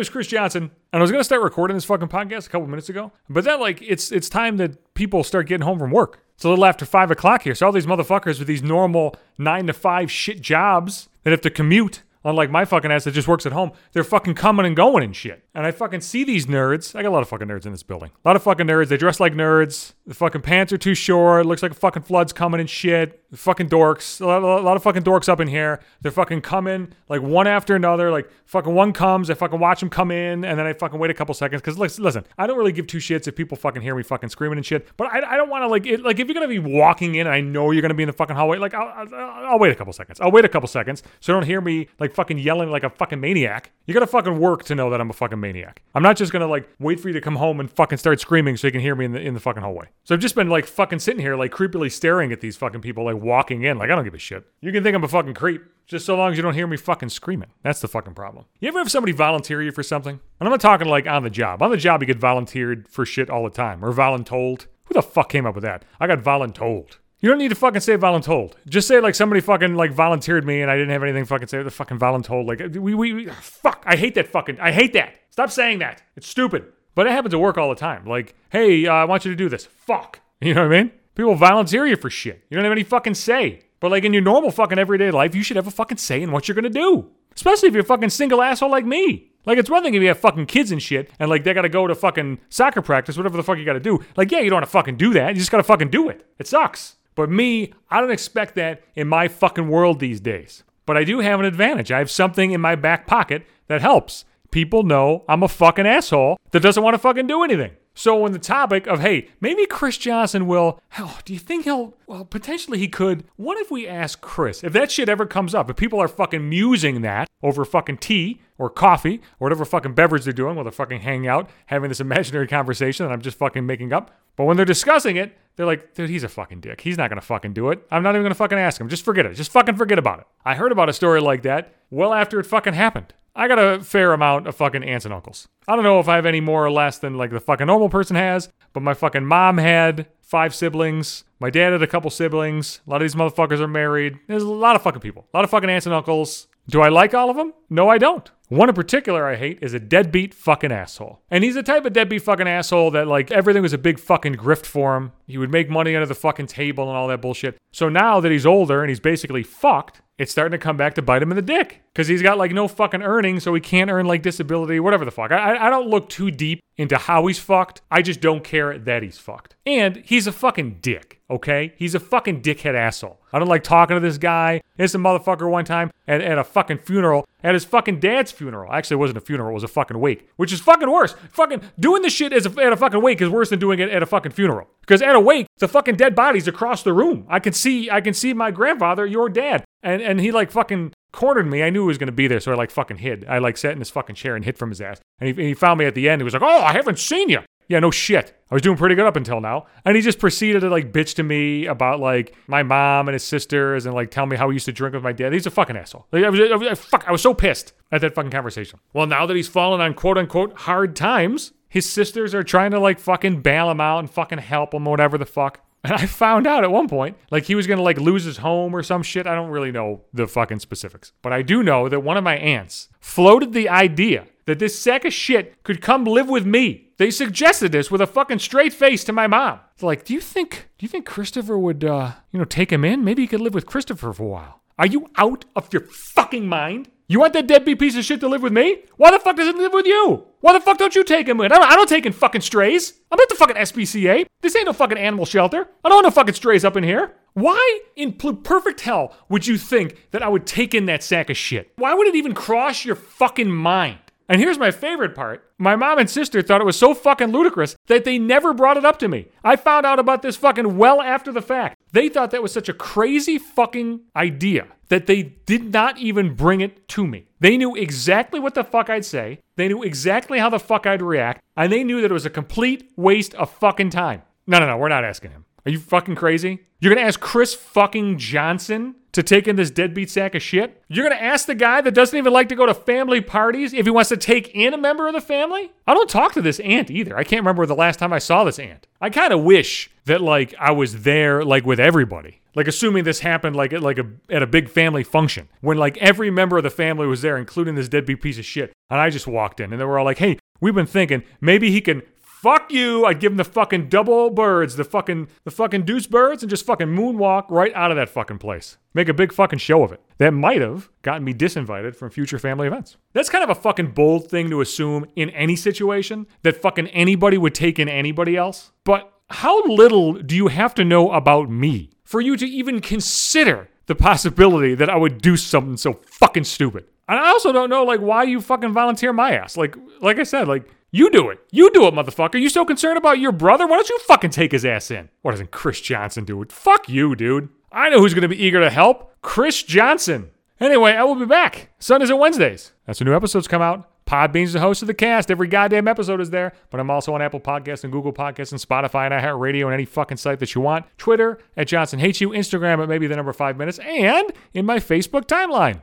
is Chris Johnson, and I was gonna start recording this fucking podcast a couple minutes ago, but then like it's it's time that people start getting home from work. It's a little after five o'clock here, so all these motherfuckers with these normal nine to five shit jobs that have to commute Unlike my fucking ass that just works at home, they're fucking coming and going and shit. And I fucking see these nerds. I got a lot of fucking nerds in this building. A lot of fucking nerds. They dress like nerds. The fucking pants are too short. It looks like a fucking flood's coming and shit. The fucking dorks. A lot, a lot of fucking dorks up in here. They're fucking coming like one after another. Like fucking one comes, I fucking watch them come in, and then I fucking wait a couple seconds. Cause listen, I don't really give two shits if people fucking hear me fucking screaming and shit. But I, I don't want to like it, like if you're gonna be walking in and I know you're gonna be in the fucking hallway, like I'll, I'll, I'll wait a couple seconds. I'll wait a couple seconds so don't hear me like fucking yelling like a fucking maniac. You gotta fucking work to know that I'm a fucking maniac. I'm not just gonna like wait for you to come home and fucking start screaming so you can hear me in the in the fucking hallway. So I've just been like fucking sitting here like creepily staring at these fucking people like walking in. Like I don't give a shit. You can think I'm a fucking creep. Just so long as you don't hear me fucking screaming. That's the fucking problem. You ever have somebody volunteer you for something? And I'm not talking like on the job. On the job, you get volunteered for shit all the time. Or voluntold. Who the fuck came up with that? I got voluntold. You don't need to fucking say voluntold. Just say like somebody fucking like volunteered me and I didn't have anything fucking say the fucking voluntold. Like we, we, we fuck. I hate that fucking. I hate that. Stop saying that. It's stupid. But it happens at work all the time. Like, hey, uh, I want you to do this. Fuck. You know what I mean? People volunteer you for shit. You don't have any fucking say. But like in your normal fucking everyday life, you should have a fucking say in what you're gonna do. Especially if you're a fucking single asshole like me. Like it's one thing if you have fucking kids and shit, and like they gotta go to fucking soccer practice, whatever the fuck you gotta do. Like, yeah, you don't wanna fucking do that. You just gotta fucking do it. It sucks. But me, I don't expect that in my fucking world these days. But I do have an advantage. I have something in my back pocket that helps. People know I'm a fucking asshole that doesn't want to fucking do anything. So when the topic of hey, maybe Chris Johnson will, hell, do you think he'll? Well, potentially he could. What if we ask Chris if that shit ever comes up? If people are fucking musing that over fucking tea or coffee or whatever fucking beverage they're doing while they're fucking hanging out, having this imaginary conversation that I'm just fucking making up. But when they're discussing it, they're like, dude, he's a fucking dick. He's not gonna fucking do it. I'm not even gonna fucking ask him. Just forget it. Just fucking forget about it. I heard about a story like that well after it fucking happened. I got a fair amount of fucking aunts and uncles. I don't know if I have any more or less than like the fucking normal person has, but my fucking mom had five siblings. My dad had a couple siblings. A lot of these motherfuckers are married. There's a lot of fucking people. A lot of fucking aunts and uncles. Do I like all of them? No, I don't. One in particular I hate is a deadbeat fucking asshole. And he's the type of deadbeat fucking asshole that, like, everything was a big fucking grift for him. He would make money under the fucking table and all that bullshit. So now that he's older and he's basically fucked, it's starting to come back to bite him in the dick. Because he's got, like, no fucking earnings, so he can't earn, like, disability, whatever the fuck. I, I don't look too deep into how he's fucked. I just don't care that he's fucked. And he's a fucking dick, okay? He's a fucking dickhead asshole. I don't like talking to this guy. It's a motherfucker one time at, at a fucking funeral, at his fucking dad's funeral. Actually, it wasn't a funeral, it was a fucking wake, which is fucking worse. Fucking doing this shit as a, at a fucking wake is worse than doing it at a fucking funeral. Because at a wake, the fucking dead body's across the room. I can see, I can see my grandfather, your dad, and and he like fucking cornered me. I knew he was gonna be there, so I like fucking hid. I like sat in his fucking chair and hid from his ass. And he, and he found me at the end. He was like, "Oh, I haven't seen you." Yeah, no shit. I was doing pretty good up until now. And he just proceeded to like bitch to me about like my mom and his sisters and like tell me how he used to drink with my dad. He's a fucking asshole. Like, I was, I was, fuck, I was so pissed at that fucking conversation. Well, now that he's fallen on quote unquote hard times, his sisters are trying to like fucking bail him out and fucking help him, or whatever the fuck. And I found out at one point, like he was gonna like lose his home or some shit. I don't really know the fucking specifics. But I do know that one of my aunts floated the idea that this sack of shit could come live with me. They suggested this with a fucking straight face to my mom. It's like, do you think do you think Christopher would uh, you know, take him in? Maybe he could live with Christopher for a while. Are you out of your fucking mind? You want that deadbeat piece of shit to live with me? Why the fuck does it live with you? Why the fuck don't you take him in? I don't, I don't take in fucking strays. I'm at the fucking SPCA. This ain't no fucking animal shelter. I don't want no fucking strays up in here. Why in perfect hell would you think that I would take in that sack of shit? Why would it even cross your fucking mind? And here's my favorite part. My mom and sister thought it was so fucking ludicrous that they never brought it up to me. I found out about this fucking well after the fact. They thought that was such a crazy fucking idea that they did not even bring it to me. They knew exactly what the fuck I'd say, they knew exactly how the fuck I'd react, and they knew that it was a complete waste of fucking time. No, no, no, we're not asking him. Are you fucking crazy? You're gonna ask Chris fucking Johnson to take in this deadbeat sack of shit? You're gonna ask the guy that doesn't even like to go to family parties if he wants to take in a member of the family? I don't talk to this aunt either. I can't remember the last time I saw this aunt. I kind of wish that like I was there like with everybody. Like assuming this happened like at like a at a big family function when like every member of the family was there, including this deadbeat piece of shit, and I just walked in and they were all like, "Hey, we've been thinking maybe he can fuck you. I'd give him the fucking double birds, the fucking the fucking deuce birds, and just fucking moonwalk right out of that fucking place. Make a big fucking show of it. That might have gotten me disinvited from future family events. That's kind of a fucking bold thing to assume in any situation that fucking anybody would take in anybody else. But how little do you have to know about me for you to even consider the possibility that I would do something so fucking stupid? And I also don't know like why you fucking volunteer my ass. Like like I said, like you do it. You do it, motherfucker. You so concerned about your brother? Why don't you fucking take his ass in? Why doesn't Chris Johnson do it? Fuck you, dude. I know who's going to be eager to help. Chris Johnson. Anyway, I will be back. Sundays and Wednesdays. That's when new episodes come out. Podbean's the host of the cast. Every goddamn episode is there. But I'm also on Apple Podcasts and Google Podcasts and Spotify and iHeartRadio and any fucking site that you want. Twitter at Johnson Hates You. Instagram at maybe the number five minutes. And in my Facebook timeline.